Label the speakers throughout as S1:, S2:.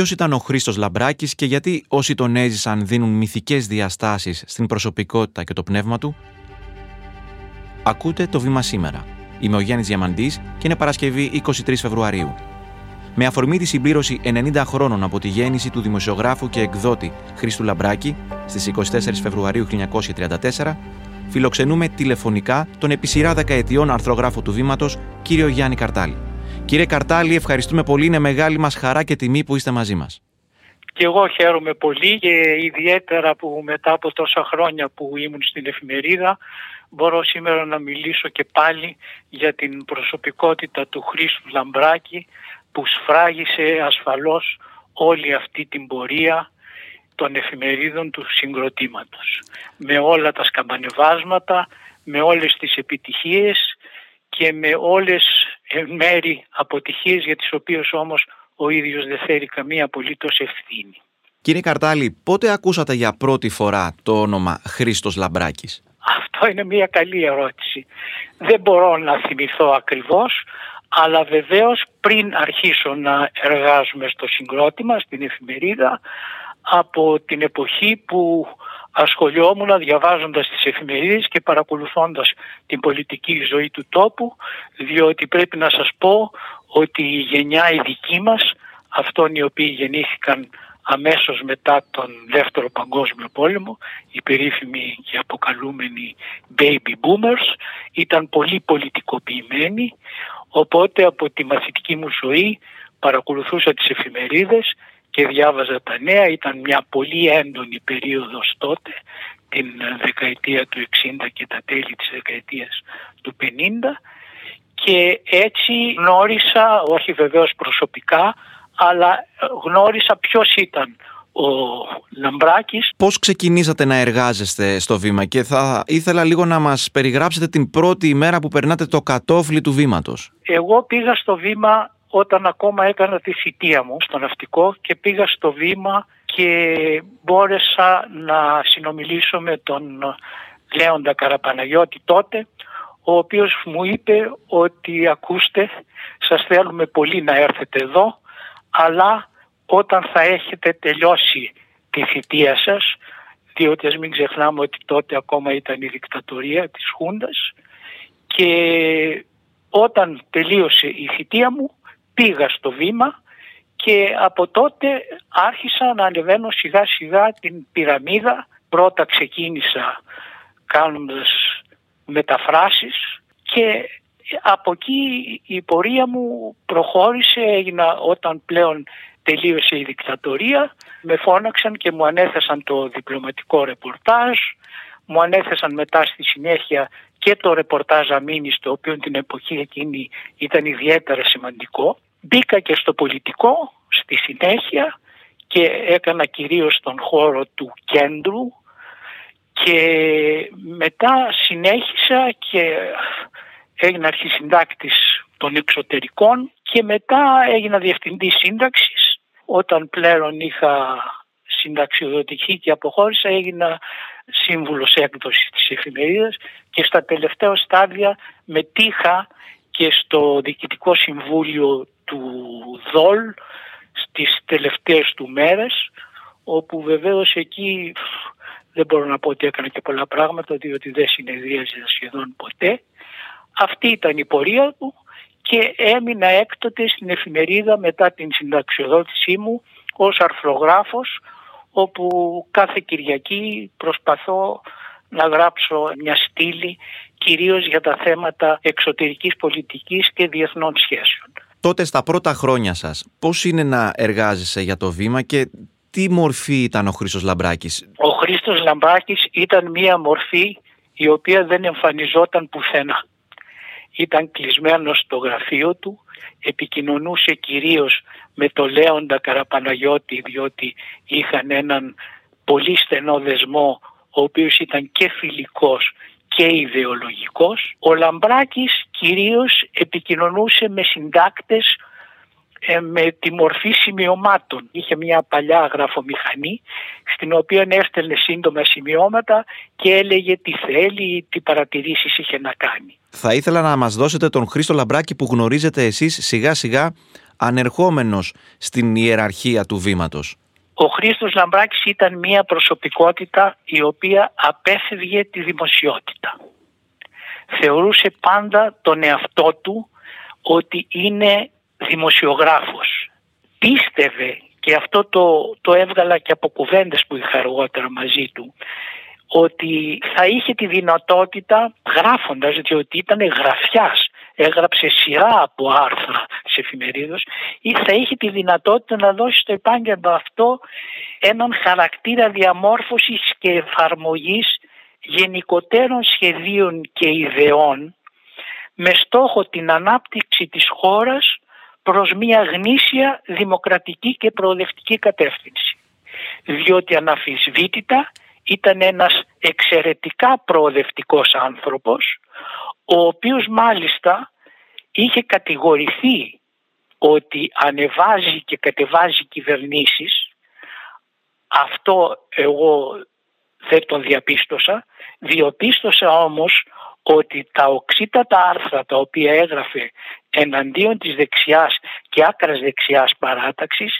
S1: Ποιος ήταν ο Χρήστος Λαμπράκης και γιατί όσοι τον έζησαν δίνουν μυθικές διαστάσεις στην προσωπικότητα και το πνεύμα του; Ακούτε το βήμα σήμερα. Είμαι ο Γιάννης Διαμαντής και είναι Παρασκευή 23 Φεβρουαρίου. Με αφορμή τη συμπλήρωση 90 χρόνων από τη γέννηση του δημοσιογράφου και εκδότη Χρήστου Λαμπράκη στις 24 Φεβρουαρίου 1934, φιλοξενούμε τηλεφωνικά τον επί σειρά δεκαετιών αρθρογράφο του Βήματος, κύριο Γιάννη Καρτάλη. Κύριε Καρτάλη, ευχαριστούμε πολύ. Είναι μεγάλη μας χαρά και τιμή που είστε μαζί μας.
S2: Και εγώ χαίρομαι πολύ και ιδιαίτερα που μετά από τόσα χρόνια που ήμουν στην εφημερίδα μπορώ σήμερα να μιλήσω και πάλι για την προσωπικότητα του Χρήστου Λαμπράκη που σφράγισε ασφαλώς όλη αυτή την πορεία των εφημερίδων του συγκροτήματος. Με όλα τα σκαμπανεβάσματα, με όλες τις επιτυχίες και με όλες μέρη αποτυχίες για τις οποίες όμως ο ίδιος δεν φέρει καμία απολύτως ευθύνη.
S1: Κύριε Καρτάλη, πότε ακούσατε για πρώτη φορά το όνομα Χρήστος Λαμπράκης;
S2: Αυτό είναι μια καλή ερώτηση. Δεν μπορώ να θυμηθώ ακριβώς, αλλά βεβαίως πριν αρχίσω να εργάζομαι στο συγκρότημα, στην εφημερίδα, από την εποχή που ασχολιόμουν διαβάζοντας τις εφημερίδες και παρακολουθώντας την πολιτική ζωή του τόπου διότι πρέπει να σας πω ότι η γενιά η δική μας αυτών οι οποίοι γεννήθηκαν αμέσως μετά τον δεύτερο παγκόσμιο πόλεμο οι περίφημοι και αποκαλούμενοι baby boomers ήταν πολύ πολιτικοποιημένοι οπότε από τη μαθητική μου ζωή παρακολουθούσα τις εφημερίδες και διάβαζα τα νέα. Ήταν μια πολύ έντονη περίοδος τότε, την δεκαετία του 60 και τα τέλη της δεκαετίας του 50 και έτσι γνώρισα, όχι βεβαίως προσωπικά, αλλά γνώρισα ποιος ήταν ο Λαμπράκης.
S1: Πώς ξεκινήσατε να εργάζεστε στο βήμα και θα ήθελα λίγο να μας περιγράψετε την πρώτη ημέρα που περνάτε το κατόφλι του βήματος.
S2: Εγώ πήγα στο βήμα όταν ακόμα έκανα τη θητεία μου στο ναυτικό και πήγα στο βήμα και μπόρεσα να συνομιλήσω με τον Λέοντα Καραπαναγιώτη τότε ο οποίος μου είπε ότι ακούστε σας θέλουμε πολύ να έρθετε εδώ αλλά όταν θα έχετε τελειώσει τη θητεία σας διότι ας μην ξεχνάμε ότι τότε ακόμα ήταν η δικτατορία της Χούντας και όταν τελείωσε η θητεία μου πήγα στο βήμα και από τότε άρχισα να ανεβαίνω σιγά σιγά την πυραμίδα. Πρώτα ξεκίνησα κάνοντας μεταφράσεις και από εκεί η πορεία μου προχώρησε, έγινα όταν πλέον τελείωσε η δικτατορία, με φώναξαν και μου ανέθεσαν το διπλωματικό ρεπορτάζ, μου ανέθεσαν μετά στη συνέχεια και το ρεπορτάζ αμήνης, το οποίο την εποχή εκείνη ήταν ιδιαίτερα σημαντικό Μπήκα και στο πολιτικό στη συνέχεια και έκανα κυρίως τον χώρο του κέντρου. Και μετά συνέχισα και έγινα αρχισυντάκτης των εξωτερικών και μετά έγινα διευθυντής σύνταξης. Όταν πλέον είχα συνταξιοδοτική και αποχώρησα έγινα σύμβουλος έκδοσης της εφημερίδας και στα τελευταία στάδια μετήχα και στο Διοικητικό Συμβούλιο του ΔΟΛ στις τελευταίες του μέρες όπου βεβαίως εκεί δεν μπορώ να πω ότι έκανα και πολλά πράγματα διότι δεν συνεδρίαζε σχεδόν ποτέ. Αυτή ήταν η πορεία του και έμεινα έκτοτε στην εφημερίδα μετά την συνταξιοδότησή μου ως αρθρογράφος όπου κάθε Κυριακή προσπαθώ να γράψω μια στήλη κυρίως για τα θέματα εξωτερικής πολιτικής και διεθνών σχέσεων
S1: τότε στα πρώτα χρόνια σας, πώς είναι να εργάζεσαι για το βήμα και τι μορφή ήταν ο Χρήστος Λαμπράκης;
S2: Ο Χρήστος Λαμπράκης ήταν μία μορφή η οποία δεν εμφανιζόταν πουθενά. Ήταν κλεισμένος στο γραφείο του, επικοινωνούσε κυρίως με το Λέοντα Καραπαναγιώτη διότι είχαν έναν πολύ στενό δεσμό ο οποίος ήταν και φιλικός και ιδεολογικός. Ο Λαμπράκης κυρίως επικοινωνούσε με συντάκτες ε, με τη μορφή σημειωμάτων. Είχε μια παλιά γραφομηχανή στην οποία έστελνε σύντομα σημειώματα και έλεγε τι θέλει ή τι παρατηρήσεις είχε να κάνει.
S1: Θα ήθελα να μας δώσετε τον Χρήστο Λαμπράκη που γνωρίζετε εσείς σιγά σιγά ανερχόμενος στην ιεραρχία του βήματος.
S2: Ο Χρήστος Λαμπράκης ήταν μια προσωπικότητα η οποία απέφευγε τη δημοσιότητα. Θεωρούσε πάντα τον εαυτό του ότι είναι δημοσιογράφος. Πίστευε και αυτό το, το έβγαλα και από κουβέντες που είχα αργότερα μαζί του ότι θα είχε τη δυνατότητα γράφοντας διότι ήταν γραφιάς έγραψε σειρά από άρθρα σε εφημερίδες ή θα είχε τη δυνατότητα να δώσει στο επάγγελμα αυτό έναν χαρακτήρα διαμόρφωσης και εφαρμογής γενικότερων σχεδίων και ιδεών με στόχο την ανάπτυξη της χώρας προς μια γνήσια δημοκρατική και προοδευτική κατεύθυνση. Διότι αναφυσβήτητα ήταν ένας εξαιρετικά προοδευτικός άνθρωπος ο οποίος μάλιστα είχε κατηγορηθεί ότι ανεβάζει και κατεβάζει κυβερνήσεις αυτό εγώ δεν τον διαπίστωσα διοπίστωσα όμως ότι τα οξύτατα άρθρα τα οποία έγραφε εναντίον της δεξιάς και άκρας δεξιάς παράταξης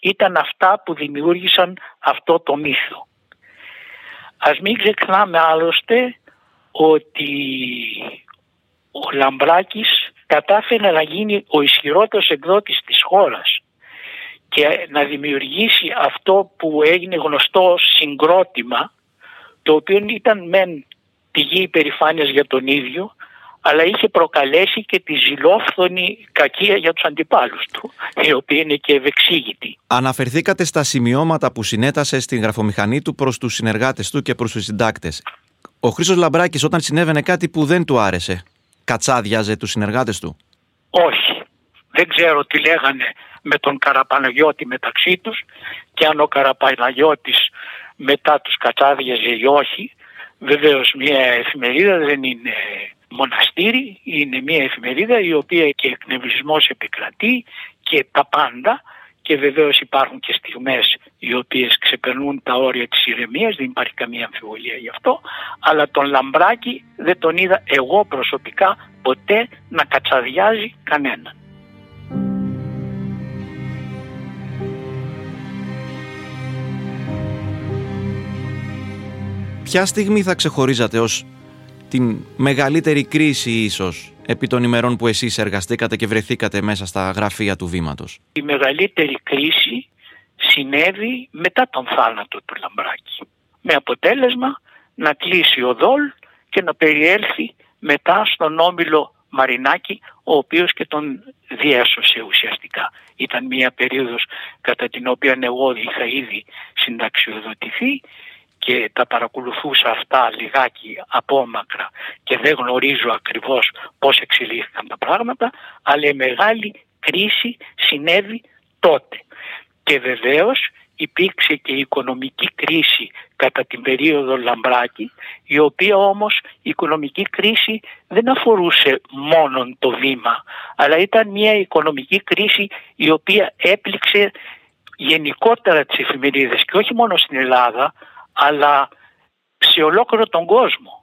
S2: ήταν αυτά που δημιούργησαν αυτό το μύθο. Ας μην ξεχνάμε άλλωστε ότι ο Λαμπράκης κατάφερε να γίνει ο ισχυρότερος εκδότης της χώρας και να δημιουργήσει αυτό που έγινε γνωστό συγκρότημα το οποίο ήταν μεν πηγή υπερηφάνειας για τον ίδιο αλλά είχε προκαλέσει και τη ζηλόφθονη κακία για τους αντιπάλους του, η οποία είναι και ευεξήγητη.
S1: Αναφερθήκατε στα σημειώματα που συνέτασε στην γραφομηχανή του προς τους συνεργάτες του και προς τους συντάκτες. Ο Χρήστος Λαμπράκης όταν συνέβαινε κάτι που δεν του άρεσε, κατσάδιαζε τους συνεργάτες του;
S2: Όχι. Δεν ξέρω τι λέγανε με τον Καραπαναγιώτη μεταξύ τους και αν ο Καραπαναγιώτης μετά τους κατσάδιαζε ή όχι. Βεβαίως μια εφημερίδα δεν είναι μοναστήρι, είναι μια εφημερίδα η οποία και εκνευρισμός επικρατεί και τα πάντα και βεβαίως υπάρχουν και στιγμές οι οποίες ξεπερνούν τα όρια της ηρεμίας, δεν υπάρχει καμία αμφιβολία γι' αυτό, αλλά τον Λαμπράκη δεν τον είδα εγώ προσωπικά ποτέ να κατσαδιάζει κανέναν.
S1: Ποια στιγμή θα ξεχωρίζατε ως την μεγαλύτερη κρίση ίσως επί των ημερών που εσείς εργαστήκατε και βρεθήκατε μέσα στα γραφεία του Βήματος;
S2: Η μεγαλύτερη κρίση συνέβη μετά τον θάνατο του Λαμπράκη. Με αποτέλεσμα να κλείσει ο Δόλ και να περιέλθει μετά στον Όμιλο Μαρινάκη ο οποίος και τον διέσωσε ουσιαστικά. Ήταν μια περίοδος κατά την οποία εγώ είχα ήδη συνταξιοδοτηθεί και τα παρακολουθούσα αυτά λιγάκι απόμακρα και δεν γνωρίζω ακριβώς πώς εξελίχθηκαν τα πράγματα αλλά η μεγάλη κρίση συνέβη τότε. Και βεβαίως υπήρξε και η οικονομική κρίση κατά την περίοδο Λαμπράκη η οποία όμως η οικονομική κρίση δεν αφορούσε μόνο το βήμα αλλά ήταν μια οικονομική κρίση η οποία έπληξε γενικότερα τις εφημερίδες και όχι μόνο στην Ελλάδα αλλά σε ολόκληρο τον κόσμο.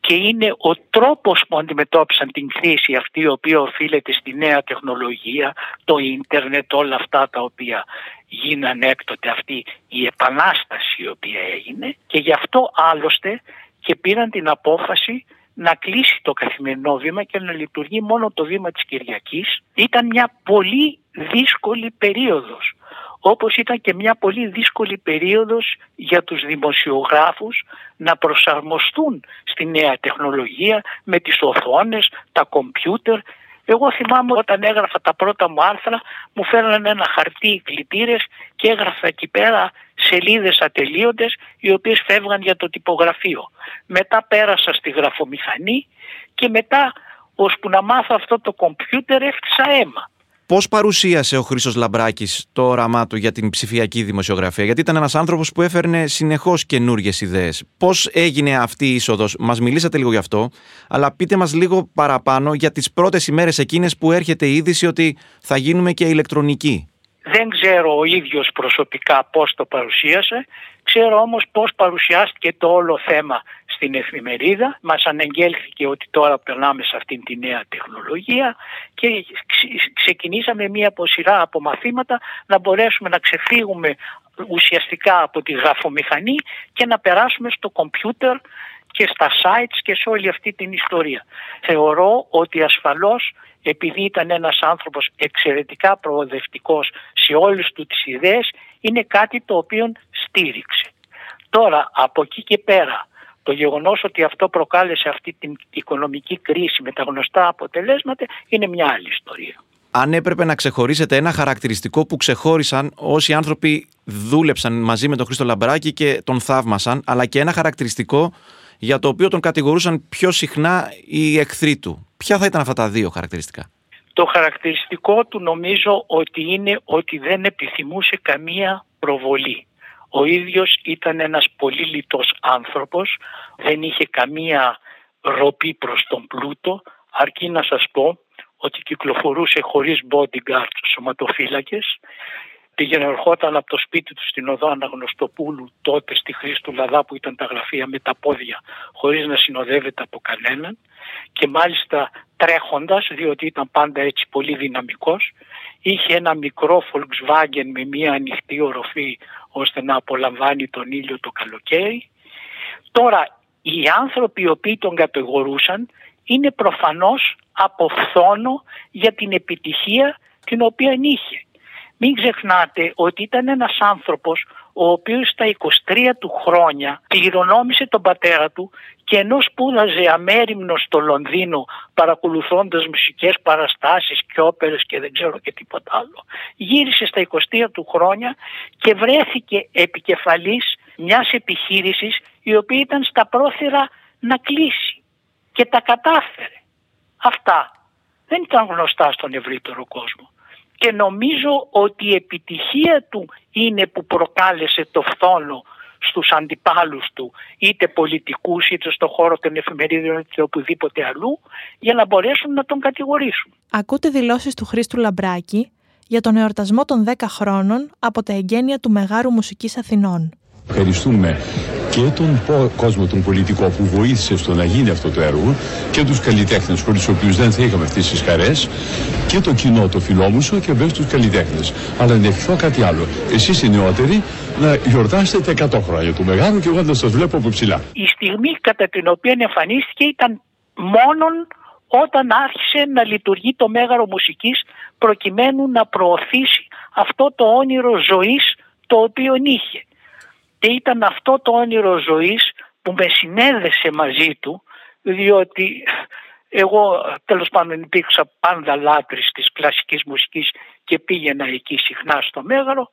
S2: Και είναι ο τρόπος που αντιμετώπισαν την κρίση αυτή η οποία οφείλεται στη νέα τεχνολογία, το ίντερνετ, όλα αυτά τα οποία γίνανε έκτοτε αυτή η επανάσταση η οποία έγινε και γι' αυτό άλλωστε και πήραν την απόφαση να κλείσει το καθημερινό βήμα και να λειτουργεί μόνο το βήμα της Κυριακής. Ήταν μια πολύ δύσκολη περίοδος όπως ήταν και μια πολύ δύσκολη περίοδος για τους δημοσιογράφους να προσαρμοστούν στη νέα τεχνολογία με τις οθόνες, τα κομπιούτερ. Εγώ θυμάμαι όταν έγραφα τα πρώτα μου άρθρα μου φέρνανε ένα χαρτί οι κλητήρες και έγραφα εκεί πέρα σελίδες ατελείωτες οι οποίες φεύγαν για το τυπογραφείο. Μετά πέρασα στη γραφομηχανή και μετά ώσπου να μάθω αυτό το κομπιούτερ έφτιασα αίμα.
S1: Πώς παρουσίασε ο Χρήσο Λαμπράκης το όραμά του για την ψηφιακή δημοσιογραφία, Γιατί ήταν ένας άνθρωπος που έφερνε συνεχώς καινούριε ιδέες. Πώς έγινε αυτή η είσοδος, Μας μιλήσατε λίγο γι' αυτό, αλλά πείτε μας λίγο παραπάνω για τις πρώτες ημέρες εκείνες που έρχεται η είδηση ότι θα γίνουμε και ηλεκτρονικοί.
S2: Δεν ξέρω ο ίδιος προσωπικά πώς το παρουσίασε, ξέρω όμως πώς παρουσιάστηκε το όλο θέμα στην εφημερίδα. Μας αναγγέλθηκε ότι τώρα περνάμε σε αυτήν τη νέα τεχνολογία και ξεκινήσαμε μία από σειρά από μαθήματα να μπορέσουμε να ξεφύγουμε ουσιαστικά από τη γραφομηχανή και να περάσουμε στο κομπιούτερ και στα sites και σε όλη αυτή την ιστορία. Θεωρώ ότι ασφαλώς επειδή ήταν ένας άνθρωπος εξαιρετικά προοδευτικός σε όλες του τις ιδέες είναι κάτι το οποίο στήριξε. Τώρα από εκεί και πέρα το γεγονός ότι αυτό προκάλεσε αυτή την οικονομική κρίση με τα γνωστά αποτελέσματα είναι μια άλλη ιστορία.
S1: Αν έπρεπε να ξεχωρίσετε ένα χαρακτηριστικό που ξεχώρισαν όσοι άνθρωποι δούλεψαν μαζί με τον Χρήστο Λαμπράκη και τον θαύμασαν, αλλά και ένα χαρακτηριστικό για το οποίο τον κατηγορούσαν πιο συχνά οι εχθροί του. Ποια θα ήταν αυτά τα δύο χαρακτηριστικά;
S2: Το χαρακτηριστικό του νομίζω ότι είναι ότι δεν επιθυμούσε καμία προβολή. Ο ίδιος ήταν ένας πολύ λιτός άνθρωπος, δεν είχε καμία ροπή προς τον πλούτο, αρκεί να σας πω ότι κυκλοφορούσε χωρίς bodyguard σωματοφύλακες, πήγαινε ερχόταν από το σπίτι του στην οδό Αναγνωστοπούλου τότε στη Χρήστου Λαδά που ήταν τα γραφεία με τα πόδια χωρίς να συνοδεύεται από κανέναν και μάλιστα τρέχοντας διότι ήταν πάντα έτσι πολύ δυναμικός είχε ένα μικρό Volkswagen με μια ανοιχτή οροφή ώστε να απολαμβάνει τον ήλιο το καλοκαίρι. Τώρα οι άνθρωποι οι οποίοι τον κατηγορούσαν είναι προφανώς από φθόνο για την επιτυχία την οποία είχε. Μην ξεχνάτε ότι ήταν ένας άνθρωπος ο οποίος στα 23 του χρόνια κληρονόμησε τον πατέρα του και ενώ σπούδαζε αμέριμνο στο Λονδίνο παρακολουθώντας μουσικές παραστάσεις και όπερες και δεν ξέρω και τίποτα άλλο γύρισε στα 23 του χρόνια και βρέθηκε επικεφαλής μιας επιχείρησης η οποία ήταν στα πρόθυρα να κλείσει και τα κατάφερε. Αυτά δεν ήταν γνωστά στον ευρύτερο κόσμο και νομίζω ότι η επιτυχία του είναι που προκάλεσε το φθόνο στους αντιπάλους του είτε πολιτικούς είτε στο χώρο των εφημερίδων είτε οπουδήποτε αλλού για να μπορέσουν να τον κατηγορήσουν.
S3: Ακούτε δηλώσεις του Χρήστου Λαμπράκη για τον εορτασμό των 10 χρόνων από τα εγγένεια του Μεγάρου Μουσικής Αθηνών.
S4: Ευχαριστούμε και τον κόσμο τον πολιτικό που βοήθησε στο να γίνει αυτό το έργο και τους καλλιτέχνες χωρίς τους οποίους δεν θα είχαμε αυτές τις χαρές και το κοινό το φιλόμουσο και βέβαια τους καλλιτέχνες. Αλλά να ευχηθώ κάτι άλλο. Εσείς οι νεότεροι να γιορτάσετε 100 χρόνια του Μεγάλου και εγώ να σας βλέπω από ψηλά.
S2: Η στιγμή κατά την οποία εμφανίστηκε ήταν μόνον όταν άρχισε να λειτουργεί το Μέγαρο Μουσικής προκειμένου να προωθήσει αυτό το όνειρο ζωής το οποίο είχε. Και ήταν αυτό το όνειρο ζωής που με συνέδεσε μαζί του διότι εγώ τέλος πάντων υπήρξα πάντα λάτρης της κλασικής μουσικής και πήγαινα εκεί συχνά στο Μέγαρο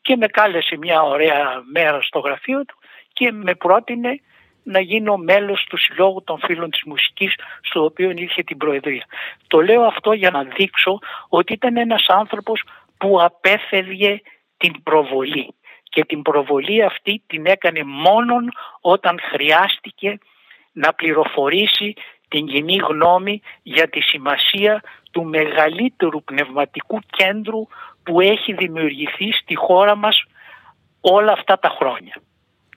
S2: και με κάλεσε μια ωραία μέρα στο γραφείο του και με πρότεινε να γίνω μέλος του Συλλόγου των Φίλων της Μουσικής στο οποίο είχε την Προεδρία. Το λέω αυτό για να δείξω ότι ήταν ένας άνθρωπος που απέφευγε την προβολή και την προβολή αυτή την έκανε μόνον όταν χρειάστηκε να πληροφορήσει την κοινή γνώμη για τη σημασία του μεγαλύτερου πνευματικού κέντρου που έχει δημιουργηθεί στη χώρα μας όλα αυτά τα χρόνια.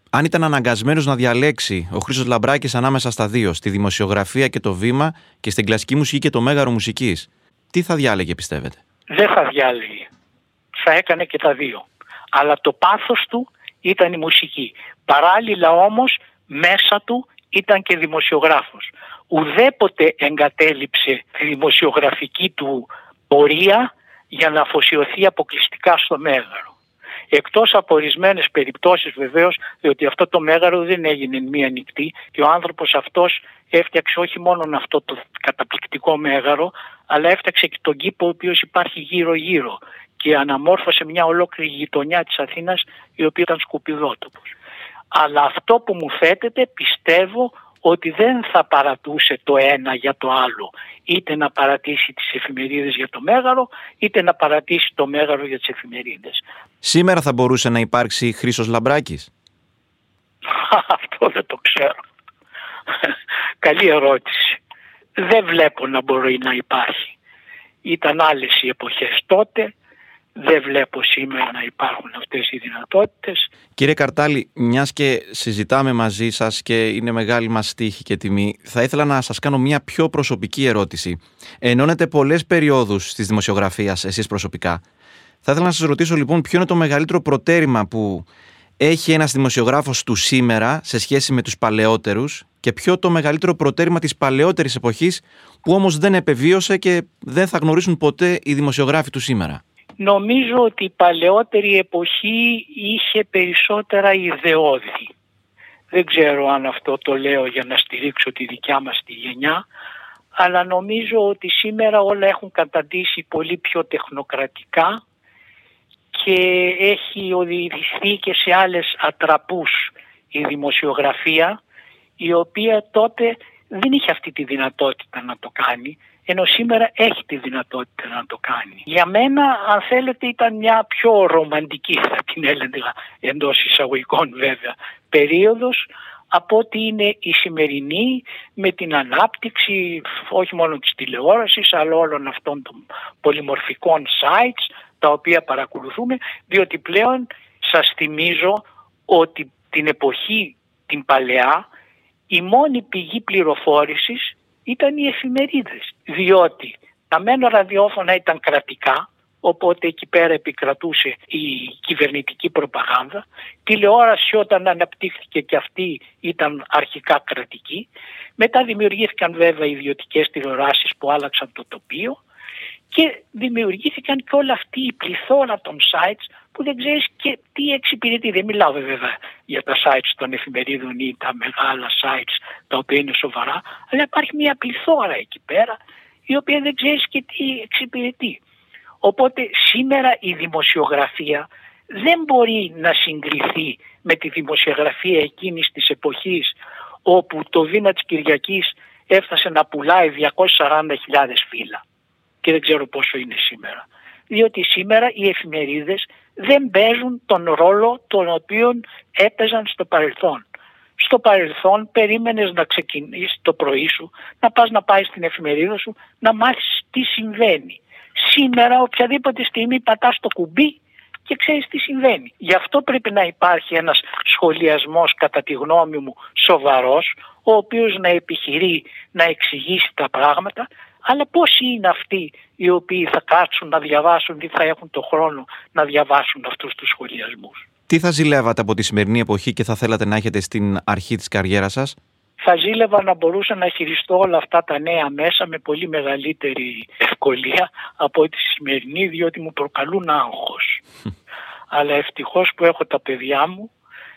S1: Αν ήταν αναγκασμένος να διαλέξει ο Χρήστος Λαμπράκης ανάμεσα στα δύο, στη δημοσιογραφία και το βήμα και στην κλασική μουσική και το μέγαρο μουσικής, τι θα διάλεγε, πιστεύετε;
S2: Δεν θα διάλεγε. Θα έκανε και τα δύο αλλά το πάθος του ήταν η μουσική. Παράλληλα όμως μέσα του ήταν και δημοσιογράφος. Ουδέποτε εγκατέλειψε τη δημοσιογραφική του πορεία για να αφοσιωθεί αποκλειστικά στο μέγαρο. Εκτός από ορισμένες περιπτώσεις βεβαίως, διότι αυτό το μέγαρο δεν έγινε μία νυχτή και ο άνθρωπος αυτός έφτιαξε όχι μόνο αυτό το καταπληκτικό μέγαρο, αλλά έφτιαξε και τον κήπο ο οποίος υπάρχει γύρω-γύρω και αναμόρφωσε μια ολόκληρη γειτονιά της Αθήνας η οποία ήταν σκουπιδότοπος. Αλλά αυτό που μου θέτεται πιστεύω ότι δεν θα παρατούσε το ένα για το άλλο. Είτε να παρατήσει τις εφημερίδες για το Μέγαρο, είτε να παρατήσει το Μέγαρο για τις εφημερίδες.
S1: Σήμερα θα μπορούσε να υπάρξει Χρήσος Λαμπράκης;
S2: Αυτό δεν το ξέρω. Καλή ερώτηση. Δεν βλέπω να μπορεί να υπάρχει. Ήταν άλλες οι εποχές τότε δεν βλέπω σήμερα να υπάρχουν αυτές οι δυνατότητες.
S1: Κύριε Καρτάλη, μιας και συζητάμε μαζί σας και είναι μεγάλη μας τύχη και τιμή, θα ήθελα να σας κάνω μια πιο προσωπική ερώτηση. Ενώνετε πολλές περιόδους της δημοσιογραφίας εσείς προσωπικά. Θα ήθελα να σας ρωτήσω λοιπόν ποιο είναι το μεγαλύτερο προτέρημα που έχει ένας δημοσιογράφος του σήμερα σε σχέση με τους παλαιότερους και ποιο το μεγαλύτερο προτέρημα της παλαιότερης εποχής που όμως δεν επεβίωσε και δεν θα γνωρίσουν ποτέ οι δημοσιογράφοι του σήμερα;
S2: Νομίζω ότι η παλαιότερη εποχή είχε περισσότερα ιδεώδη. Δεν ξέρω αν αυτό το λέω για να στηρίξω τη δικιά μας τη γενιά, αλλά νομίζω ότι σήμερα όλα έχουν καταντήσει πολύ πιο τεχνοκρατικά και έχει οδηγηθεί και σε άλλες ατραπούς η δημοσιογραφία η οποία τότε δεν είχε αυτή τη δυνατότητα να το κάνει ενώ σήμερα έχει τη δυνατότητα να το κάνει. Για μένα αν θέλετε ήταν μια πιο ρομαντική θα την έλεγα εντός εισαγωγικών βέβαια περίοδος από ότι είναι η σημερινή με την ανάπτυξη όχι μόνο της τηλεόρασης αλλά όλων αυτών των πολυμορφικών sites τα οποία παρακολουθούμε διότι πλέον σας θυμίζω ότι την εποχή την παλαιά η μόνη πηγή πληροφόρησης ήταν οι εφημερίδες διότι τα μένω ραδιόφωνα ήταν κρατικά οπότε εκεί πέρα επικρατούσε η κυβερνητική προπαγάνδα. Τηλεόραση όταν αναπτύχθηκε και αυτή ήταν αρχικά κρατική. Μετά δημιουργήθηκαν βέβαια ιδιωτικές τηλεοράσεις που άλλαξαν το τοπίο και δημιουργήθηκαν και όλα αυτή η πληθώρα των sites που δεν ξέρεις και τι εξυπηρετεί. Δεν μιλάω βέβαια για τα sites των εφημερίδων ή τα μεγάλα sites τα οποία είναι σοβαρά, αλλά υπάρχει μια πληθώρα εκεί πέρα η οποία δεν ξέρεις και τι εξυπηρετεί. Οπότε σήμερα η δημοσιογραφία δεν μπορεί να συγκριθεί με τη δημοσιογραφία εκείνης της εποχής όπου το βήμα της Κυριακής έφτασε να πουλάει 240.000 φύλλα και δεν ξέρω πόσο είναι σήμερα. Διότι σήμερα οι εφημερίδες δεν παίζουν τον ρόλο τον οποίο έπαιζαν στο παρελθόν. Στο παρελθόν περίμενες να ξεκινήσεις το πρωί σου, να πας να πάεις στην εφημερίδα σου, να μάθεις τι συμβαίνει. Σήμερα οποιαδήποτε στιγμή πατάς το κουμπί και ξέρεις τι συμβαίνει. Γι' αυτό πρέπει να υπάρχει ένας σχολιασμός κατά τη γνώμη μου σοβαρός, ο οποίος να επιχειρεί να εξηγήσει τα πράγματα αλλά πόσοι είναι αυτοί οι οποίοι θα κάτσουν να διαβάσουν ή θα έχουν το χρόνο να διαβάσουν αυτούς τους σχολιασμούς;
S1: Τι θα ζηλεύατε από τη σημερινή εποχή και θα θέλατε να έχετε στην αρχή της καριέρας σας;
S2: Θα ζήλευα να μπορούσα να χειριστώ όλα αυτά τα νέα μέσα με πολύ μεγαλύτερη ευκολία από τη σημερινή διότι μου προκαλούν άγχος. Αλλά ευτυχώς που έχω τα παιδιά μου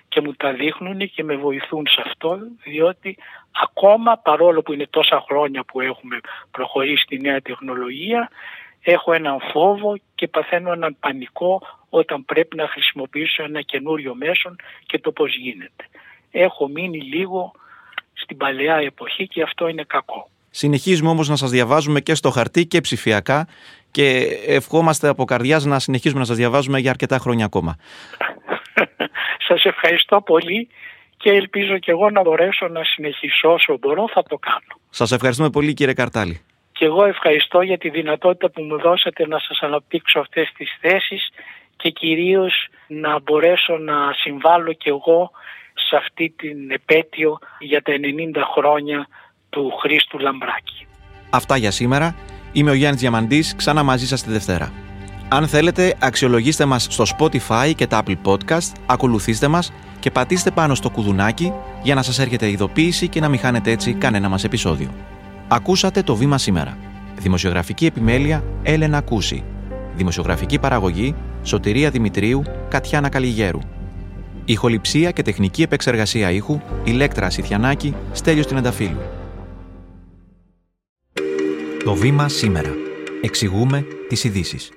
S2: και μου τα δείχνουν και με βοηθούν σε αυτό διότι ακόμα παρόλο που είναι τόσα χρόνια που έχουμε προχωρήσει στη νέα τεχνολογία έχω έναν φόβο και παθαίνω έναν πανικό όταν πρέπει να χρησιμοποιήσω ένα καινούριο μέσον και το πώς γίνεται. Έχω μείνει λίγο στην παλαιά εποχή και αυτό είναι κακό.
S1: Συνεχίζουμε όμως να σας διαβάζουμε και στο χαρτί και ψηφιακά και ευχόμαστε από καρδιάς να συνεχίζουμε να σας διαβάζουμε για αρκετά χρόνια ακόμα.
S2: Σας ευχαριστώ πολύ και ελπίζω και εγώ να μπορέσω να συνεχίσω όσο μπορώ θα το κάνω.
S1: Σας ευχαριστούμε πολύ κύριε Καρτάλη.
S2: Και εγώ ευχαριστώ για τη δυνατότητα που μου δώσατε να σας αναπτύξω αυτές τις θέσεις και κυρίως να μπορέσω να συμβάλλω και εγώ σε αυτή την επέτειο για τα 90 χρόνια του Χρήστου Λαμπράκη.
S1: Αυτά για σήμερα. Είμαι ο Γιάννης Διαμαντής, ξανά μαζί σας τη Δευτέρα. Αν θέλετε, αξιολογήστε μας στο Spotify και τα Apple Podcast, ακολουθήστε μας και πατήστε πάνω στο κουδουνάκι για να σας έρχεται ειδοποίηση και να μην χάνετε έτσι κανένα μας επεισόδιο. Ακούσατε το βήμα σήμερα. Δημοσιογραφική επιμέλεια Έλενα Κούση. Δημοσιογραφική παραγωγή Σωτηρία Δημητρίου Κατιάνα Καλιγέρου. Ηχοληψία και τεχνική επεξεργασία ήχου Ηλέκτρα Σιθιανάκη Στέλιος Τινανταφύλου. Το βήμα σήμερα. Εξηγούμε τις ειδήσεις.